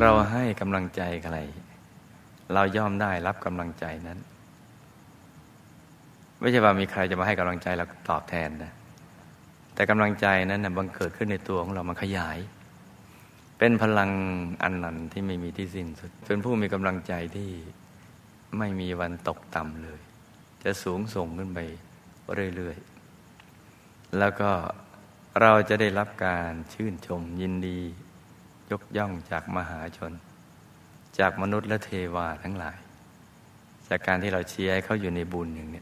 เราให้กำลังใจใคร เราย่อมได้รับกำลังใจนั้น ไม่ใช่ว่ามีใครจะมาให้กำลังใจเราตอบแทนนะ แต่กำลังใจนั้นนะบังเกิดขึ้นในตัวของเรามันขยาย เป็นพลังอันนั้นที่ไม่มีที่สิ้นสุดเป็นผู้มีกำลังใจที่ไม่มีวันตกต่ำเลย จะสูงส่งขึ้นไปเรื่อยๆ แล้วก็เราจะได้รับการชื่นชมยินดี ยกย่องจากมหาชน จากมนุษย์และเทวาทั้งหลาย จากการที่เราเชียร์ให้เขาอยู่ในบุญอย่างนี้